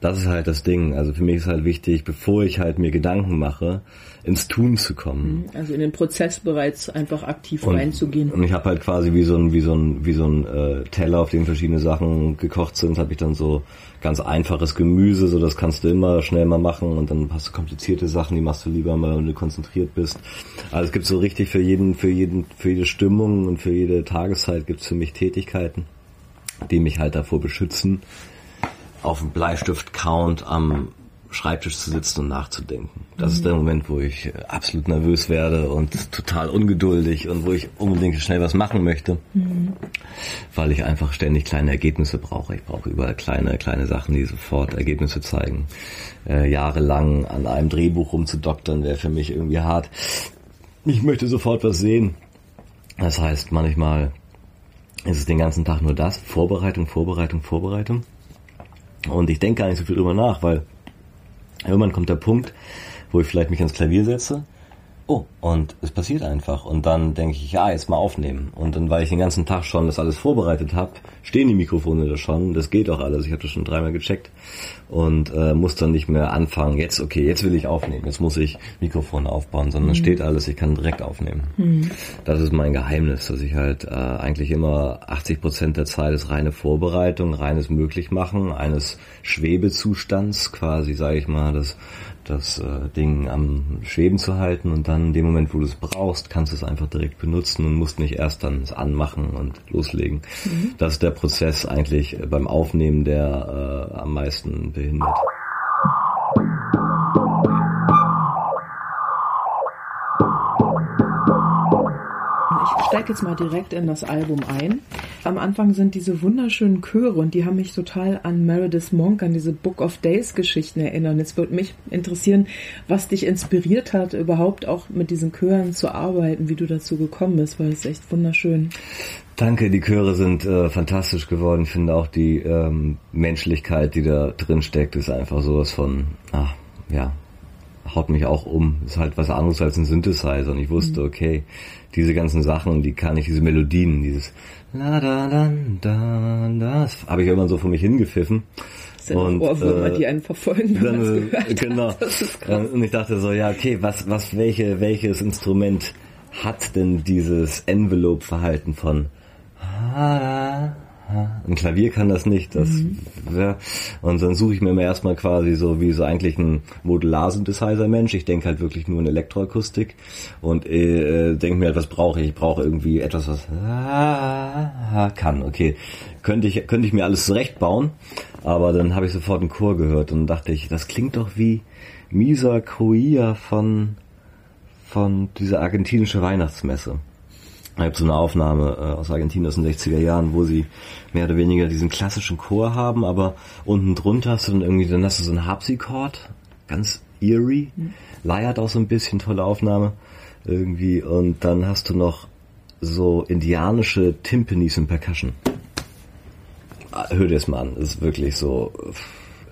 Das ist halt das Ding. Also für mich ist halt wichtig, bevor ich halt mir Gedanken mache, ins Tun zu kommen. Mhm. Also in den Prozess bereits einfach aktiv und, reinzugehen. Und ich habe halt quasi wie so ein wie so ein wie so ein äh, Teller, auf dem verschiedene Sachen gekocht sind, habe ich dann so ganz einfaches Gemüse, so das kannst du immer schnell mal machen und dann hast du komplizierte Sachen, die machst du lieber mal, wenn du konzentriert bist. Also es gibt so richtig für jeden für jeden für jede Stimmung und für jede Tageszeit gibt's für mich Tätigkeiten, die mich halt davor beschützen, auf dem Bleistift-Count am Schreibtisch zu sitzen und nachzudenken. Das mhm. ist der Moment, wo ich äh, absolut nervös werde und total ungeduldig und wo ich unbedingt schnell was machen möchte, mhm. weil ich einfach ständig kleine Ergebnisse brauche. Ich brauche überall kleine, kleine Sachen, die sofort Ergebnisse zeigen. Äh, jahrelang an einem Drehbuch rumzudoktern wäre für mich irgendwie hart. Ich möchte sofort was sehen. Das heißt, manchmal ist es den ganzen Tag nur das. Vorbereitung, Vorbereitung, Vorbereitung. Und ich denke gar nicht so viel drüber nach, weil Irgendwann kommt der Punkt, wo ich vielleicht mich ans Klavier setze. Oh, und es passiert einfach. Und dann denke ich, ja, jetzt mal aufnehmen. Und dann, weil ich den ganzen Tag schon das alles vorbereitet habe, stehen die Mikrofone da schon. Das geht auch alles. Ich habe das schon dreimal gecheckt. Und äh, muss dann nicht mehr anfangen, jetzt, okay, jetzt will ich aufnehmen. Jetzt muss ich Mikrofone aufbauen, sondern mhm. steht alles, ich kann direkt aufnehmen. Mhm. Das ist mein Geheimnis, dass ich halt äh, eigentlich immer 80 Prozent der Zeit ist reine Vorbereitung, reines Möglichmachen, eines Schwebezustands quasi, sage ich mal, das das äh, Ding am Schweben zu halten und dann in dem Moment, wo du es brauchst, kannst du es einfach direkt benutzen und musst nicht erst dann es anmachen und loslegen. Mhm. Das ist der Prozess eigentlich beim Aufnehmen, der äh, am meisten behindert. Steige jetzt mal direkt in das Album ein. Am Anfang sind diese wunderschönen Chöre und die haben mich total an Meredith Monk, an diese Book of Days Geschichten erinnern. Jetzt würde mich interessieren, was dich inspiriert hat, überhaupt auch mit diesen Chören zu arbeiten, wie du dazu gekommen bist, weil es echt wunderschön. Danke, die Chöre sind äh, fantastisch geworden. Ich finde auch die ähm, Menschlichkeit, die da drin steckt, ist einfach sowas von, ah, ja, haut mich auch um. Ist halt was anderes als ein Synthesizer. Und ich wusste, mhm. okay, diese ganzen Sachen, die kann ich, diese Melodien, dieses la da da da das habe ich irgendwann so vor mich hingepfiffen. Das sind und, Ohrwürmer, äh, die einen verfolgen, wenn dann, äh, Genau. Und ich dachte so, ja, okay, was, was, welche, welches Instrument hat denn dieses Envelope-Verhalten von ein Klavier kann das nicht. Das, mhm. ja. Und dann suche ich mir immer erstmal quasi so wie so eigentlich ein Modular-Synthesizer-Mensch. Ich denke halt wirklich nur in Elektroakustik und äh, denke mir halt, was brauche ich? Ich brauche irgendwie etwas, was ah, kann. Okay, könnte ich könnte ich mir alles zurechtbauen, aber dann habe ich sofort einen Chor gehört und dachte ich, das klingt doch wie Misa Coia von von dieser argentinische Weihnachtsmesse. Ich habe so eine Aufnahme äh, aus Argentinien aus den 60er Jahren, wo sie mehr oder weniger diesen klassischen Chor haben, aber unten drunter hast du dann irgendwie, dann hast du so einen Harpsichord, ganz Eerie. Mhm. Leiert auch so ein bisschen, tolle Aufnahme irgendwie. Und dann hast du noch so indianische Timpanis und Percussion. Ah, hör dir das mal an, das ist wirklich so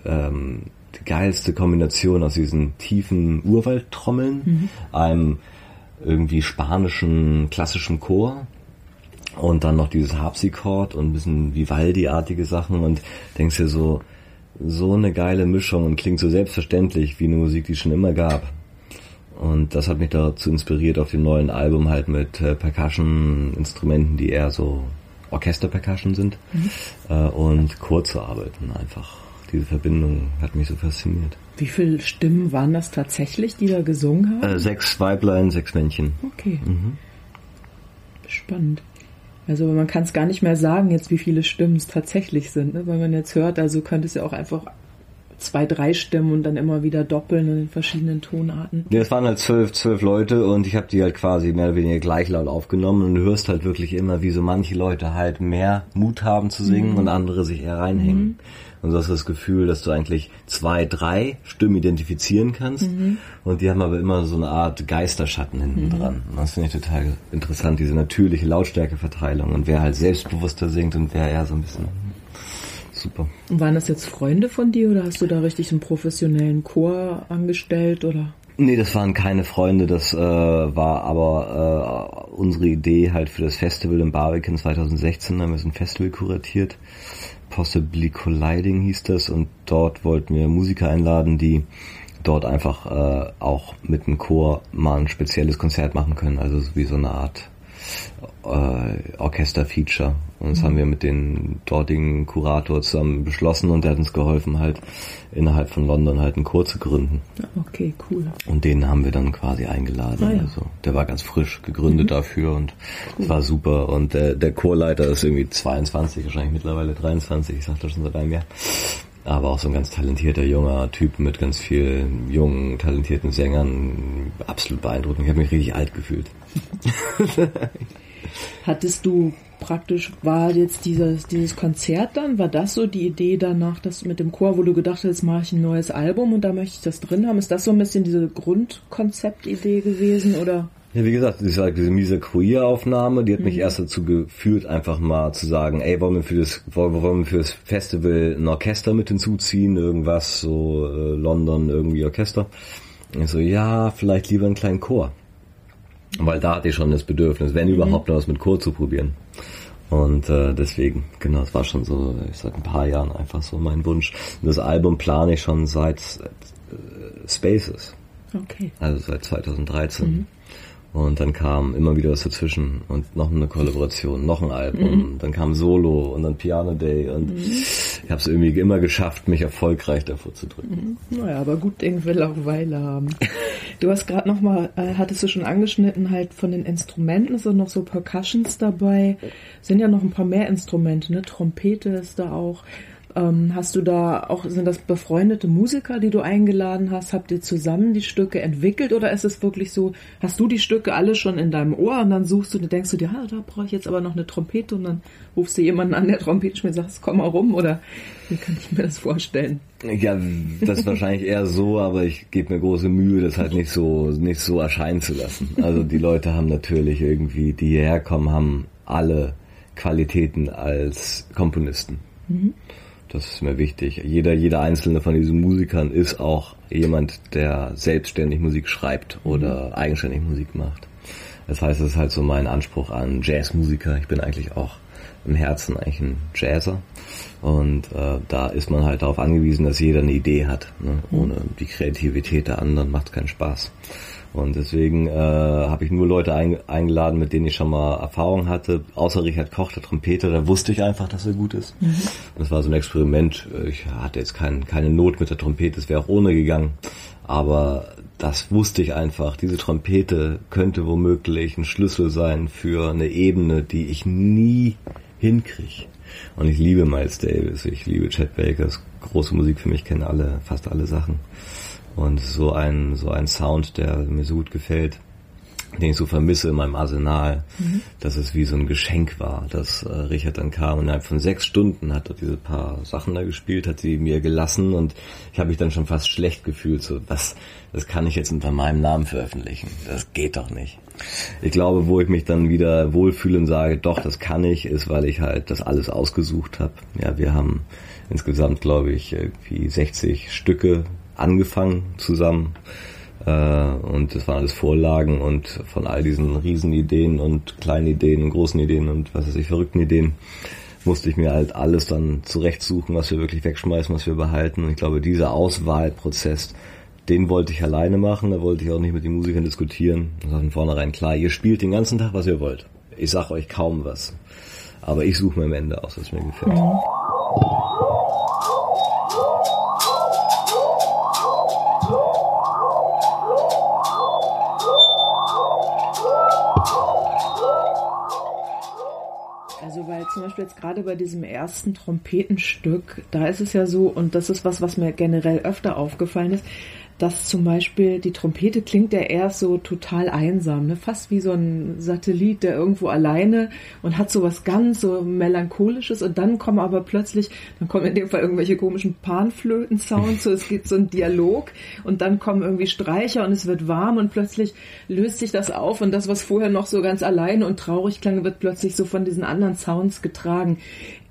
ähm, die geilste Kombination aus diesen tiefen Urwaldtrommeln, mhm. einem irgendwie spanischen klassischen Chor und dann noch dieses Harpsichord und ein bisschen Vivaldi-artige Sachen und denkst dir so, so eine geile Mischung und klingt so selbstverständlich wie eine Musik, die es schon immer gab. Und das hat mich dazu inspiriert, auf dem neuen Album halt mit äh, Percussion-Instrumenten, die eher so Orchester-Percussion sind, mhm. äh, und Chor zu arbeiten einfach. Diese Verbindung hat mich so fasziniert. Wie viele Stimmen waren das tatsächlich, die da gesungen haben? Äh, sechs Weiblein, sechs Männchen. Okay. Mhm. Spannend. Also man kann es gar nicht mehr sagen, jetzt wie viele Stimmen es tatsächlich sind, ne? weil man jetzt hört, also könnte es ja auch einfach zwei, drei Stimmen und dann immer wieder doppeln in den verschiedenen Tonarten. Ja, es waren halt zwölf, zwölf Leute und ich habe die halt quasi mehr oder weniger gleich laut aufgenommen und du hörst halt wirklich immer, wie so manche Leute halt mehr Mut haben zu singen mhm. und andere sich eher reinhängen. Mhm. Und du hast das Gefühl, dass du eigentlich zwei, drei Stimmen identifizieren kannst. Mhm. Und die haben aber immer so eine Art Geisterschatten hinten mhm. dran. Das finde ich total interessant, diese natürliche Lautstärkeverteilung. Und wer halt selbstbewusster singt und wer eher so ein bisschen super. Und waren das jetzt Freunde von dir oder hast du da richtig einen professionellen Chor angestellt oder? Nee, das waren keine Freunde, das äh, war aber äh, unsere Idee halt für das Festival in Barbican 2016, da haben wir so ein Festival kuratiert Possibly Colliding hieß das und dort wollten wir Musiker einladen, die dort einfach äh, auch mit dem Chor mal ein spezielles Konzert machen können, also wie so eine Art äh, Orchester-Feature. Und das mhm. haben wir mit den dortigen Kurator zusammen beschlossen und der hat uns geholfen, halt innerhalb von London halt einen Chor zu gründen. Okay, cool. Und den haben wir dann quasi eingeladen. Ah, ja. Also der war ganz frisch gegründet mhm. dafür und cool. war super. Und der, der Chorleiter ist irgendwie 22, wahrscheinlich mittlerweile 23, ich sag das schon seit einem Jahr aber auch so ein ganz talentierter junger Typ mit ganz vielen jungen, talentierten Sängern. Absolut beeindruckend. Ich habe mich richtig alt gefühlt. Hattest du praktisch, war jetzt dieses, dieses Konzert dann, war das so die Idee danach, dass mit dem Chor, wo du gedacht hast, mache ich ein neues Album und da möchte ich das drin haben? Ist das so ein bisschen diese Grundkonzeptidee gewesen oder? Ja, wie gesagt, diese, halt diese miese Queer-Aufnahme, die hat mhm. mich erst dazu geführt, einfach mal zu sagen, ey, wollen wir für das, wollen, wollen wir für das Festival ein Orchester mit hinzuziehen, irgendwas, so äh, London, irgendwie Orchester. Und ich so, ja, vielleicht lieber einen kleinen Chor. Weil da hatte ich schon das Bedürfnis, wenn mhm. überhaupt noch was mit Chor zu probieren. Und äh, deswegen, genau, es war schon so, ich sag ein paar Jahren einfach so mein Wunsch. Und das Album plane ich schon seit äh, Spaces. Okay. Also seit 2013. Mhm. Und dann kam immer wieder was dazwischen und noch eine Kollaboration, noch ein Album, mhm. dann kam Solo und dann Piano Day und mhm. ich habe es irgendwie immer geschafft, mich erfolgreich davor zu drücken. Mhm. Naja, aber gut Ding will auch Weile haben. Du hast gerade noch mal, äh, hattest du schon angeschnitten, halt von den Instrumenten sind noch so Percussions dabei, sind ja noch ein paar mehr Instrumente, ne? Trompete ist da auch. Ähm, hast du da auch, sind das befreundete Musiker, die du eingeladen hast? Habt ihr zusammen die Stücke entwickelt oder ist es wirklich so, hast du die Stücke alle schon in deinem Ohr und dann suchst du, dann denkst du dir, ah, da brauche ich jetzt aber noch eine Trompete und dann rufst du jemanden an, der Trompete spielt und sagst, komm mal rum oder wie kann ich mir das vorstellen? Ja, das ist wahrscheinlich eher so, aber ich gebe mir große Mühe, das halt nicht so, nicht so erscheinen zu lassen. Also die Leute haben natürlich irgendwie, die hierher kommen, haben alle Qualitäten als Komponisten. Mhm. Das ist mir wichtig. Jeder, jeder einzelne von diesen Musikern ist auch jemand, der selbstständig Musik schreibt oder mhm. eigenständig Musik macht. Das heißt, es ist halt so mein Anspruch an Jazzmusiker. Ich bin eigentlich auch im Herzen eigentlich ein Jazzer. Und äh, da ist man halt darauf angewiesen, dass jeder eine Idee hat. Ne? Mhm. Ohne die Kreativität der anderen macht es keinen Spaß. Und deswegen äh, habe ich nur Leute ein, eingeladen, mit denen ich schon mal Erfahrung hatte. Außer Richard Koch, der Trompeter, da wusste ich einfach, dass er gut ist. Mhm. Das war so ein Experiment. Ich hatte jetzt kein, keine Not mit der Trompete, es wäre auch ohne gegangen. Aber das wusste ich einfach. Diese Trompete könnte womöglich ein Schlüssel sein für eine Ebene, die ich nie hinkriege. Und ich liebe Miles Davis, ich liebe Chad Bakers große Musik für mich, kenne alle, fast alle Sachen. Und so ein, so ein Sound, der mir so gut gefällt. den ich so vermisse in meinem Arsenal, mhm. dass es wie so ein Geschenk war, dass äh, Richard dann kam und innerhalb von sechs Stunden hat er diese paar Sachen da gespielt, hat sie mir gelassen und ich habe mich dann schon fast schlecht gefühlt, so was, das kann ich jetzt unter meinem Namen veröffentlichen, das geht doch nicht. Ich glaube, wo ich mich dann wieder wohlfühle und sage, doch, das kann ich, ist, weil ich halt das alles ausgesucht habe. Ja, wir haben insgesamt, glaube ich, irgendwie 60 Stücke angefangen zusammen äh, und das waren alles Vorlagen und von all diesen Riesenideen und kleinen Ideen und großen Ideen und was weiß ich, verrückten Ideen musste ich mir halt alles dann zurechtsuchen, was wir wirklich wegschmeißen, was wir behalten. Und ich glaube, dieser Auswahlprozess, den wollte ich alleine machen, da wollte ich auch nicht mit den Musikern diskutieren. Das war von vornherein klar, ihr spielt den ganzen Tag, was ihr wollt. Ich sag euch kaum was. Aber ich suche mir am Ende aus, was mir gefällt. Beispiel jetzt gerade bei diesem ersten Trompetenstück, da ist es ja so, und das ist was, was mir generell öfter aufgefallen ist, dass zum Beispiel die Trompete klingt ja erst so total einsam, ne? fast wie so ein Satellit, der irgendwo alleine und hat so was ganz so melancholisches und dann kommen aber plötzlich, dann kommen in dem Fall irgendwelche komischen Panflöten-Sounds, so es geht so ein Dialog und dann kommen irgendwie Streicher und es wird warm und plötzlich löst sich das auf und das, was vorher noch so ganz alleine und traurig klang, wird plötzlich so von diesen anderen Sounds getragen.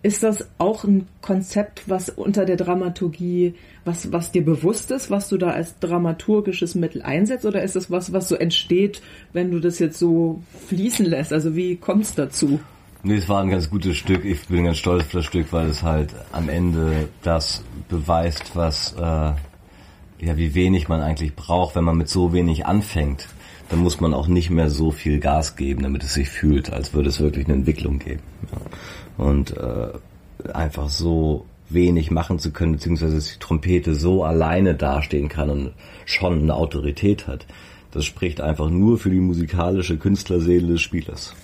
Ist das auch ein Konzept, was unter der Dramaturgie, was, was dir bewusst ist, was du da als dramaturgisches Mittel einsetzt, oder ist das was, was so entsteht, wenn du das jetzt so fließen lässt? Also wie kommt es dazu? Nee, es war ein ganz gutes Stück. Ich bin ganz stolz auf das Stück, weil es halt am Ende das beweist, was, äh, ja, wie wenig man eigentlich braucht, wenn man mit so wenig anfängt. Dann muss man auch nicht mehr so viel Gas geben, damit es sich fühlt, als würde es wirklich eine Entwicklung geben. Ja und äh, einfach so wenig machen zu können, beziehungsweise dass die Trompete so alleine dastehen kann und schon eine Autorität hat. Das spricht einfach nur für die musikalische Künstlerseele des Spielers.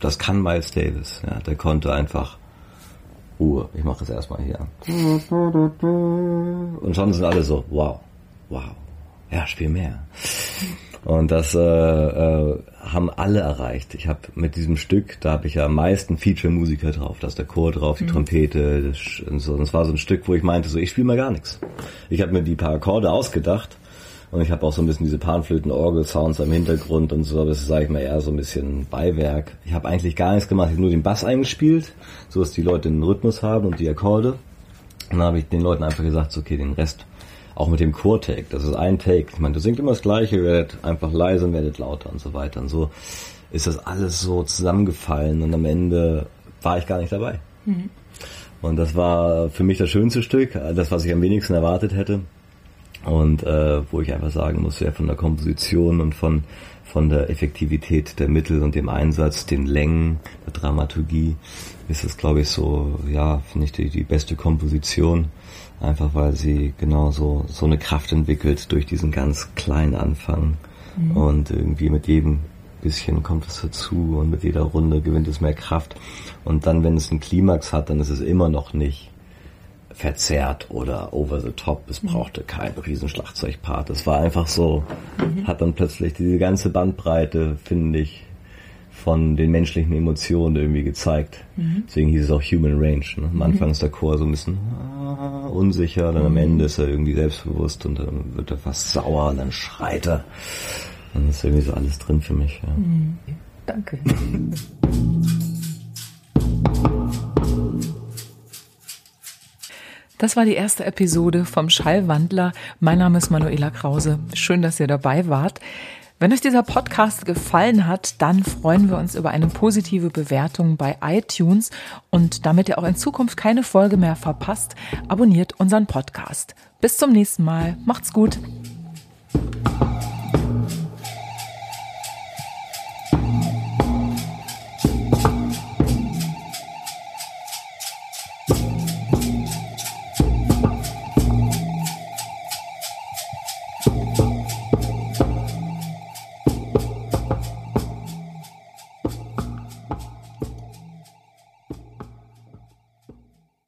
Das kann Miles Davis. Ja, der konnte einfach Ruhe. Ich mache es erstmal hier. Und schon sind alle so, wow, wow, ja, spiel mehr. Und das äh, äh, haben alle erreicht. Ich habe mit diesem Stück, da habe ich ja am meisten Feature-Musiker drauf. Da ist der Chor drauf, die mhm. Trompete. Das, und so. Und es war so ein Stück, wo ich meinte, so ich spiele mal gar nichts. Ich habe mir die paar Akkorde ausgedacht und ich habe auch so ein bisschen diese Panflöten-Orgel-Sounds im Hintergrund und so, aber das ist, sage ich mal, eher so ein bisschen Beiwerk. Ich habe eigentlich gar nichts gemacht, ich habe nur den Bass eingespielt, so dass die Leute den Rhythmus haben und die Akkorde. Und dann habe ich den Leuten einfach gesagt, so, okay, den Rest auch mit dem Chor-Take, das ist ein Take. Ich meine, du singt immer das Gleiche, werdet einfach leise und werdet lauter und so weiter. Und so ist das alles so zusammengefallen und am Ende war ich gar nicht dabei. Mhm. Und das war für mich das schönste Stück, das, was ich am wenigsten erwartet hätte. Und äh, wo ich einfach sagen muss, ja, von der Komposition und von, von der Effektivität der Mittel und dem Einsatz, den Längen, der Dramaturgie, ist es, glaube ich, so, ja, finde ich die, die beste Komposition einfach weil sie genau so, so eine Kraft entwickelt durch diesen ganz kleinen Anfang mhm. und irgendwie mit jedem bisschen kommt es dazu und mit jeder Runde gewinnt es mehr Kraft und dann, wenn es einen Klimax hat, dann ist es immer noch nicht verzerrt oder over the top. Es mhm. brauchte kein riesen Schlagzeugpart. Es war einfach so, mhm. hat dann plötzlich diese ganze Bandbreite, finde ich, von den menschlichen Emotionen irgendwie gezeigt. Mhm. Deswegen hieß es auch Human Range. Ne? Am mhm. Anfang ist der Chor so ein bisschen ah, unsicher, dann am mhm. Ende ist er irgendwie selbstbewusst und dann wird er fast sauer, und dann schreit er. Dann ist irgendwie so alles drin für mich. Ja. Mhm. Danke. Das war die erste Episode vom Schallwandler. Mein Name ist Manuela Krause. Schön, dass ihr dabei wart. Wenn euch dieser Podcast gefallen hat, dann freuen wir uns über eine positive Bewertung bei iTunes und damit ihr auch in Zukunft keine Folge mehr verpasst, abonniert unseren Podcast. Bis zum nächsten Mal. Macht's gut.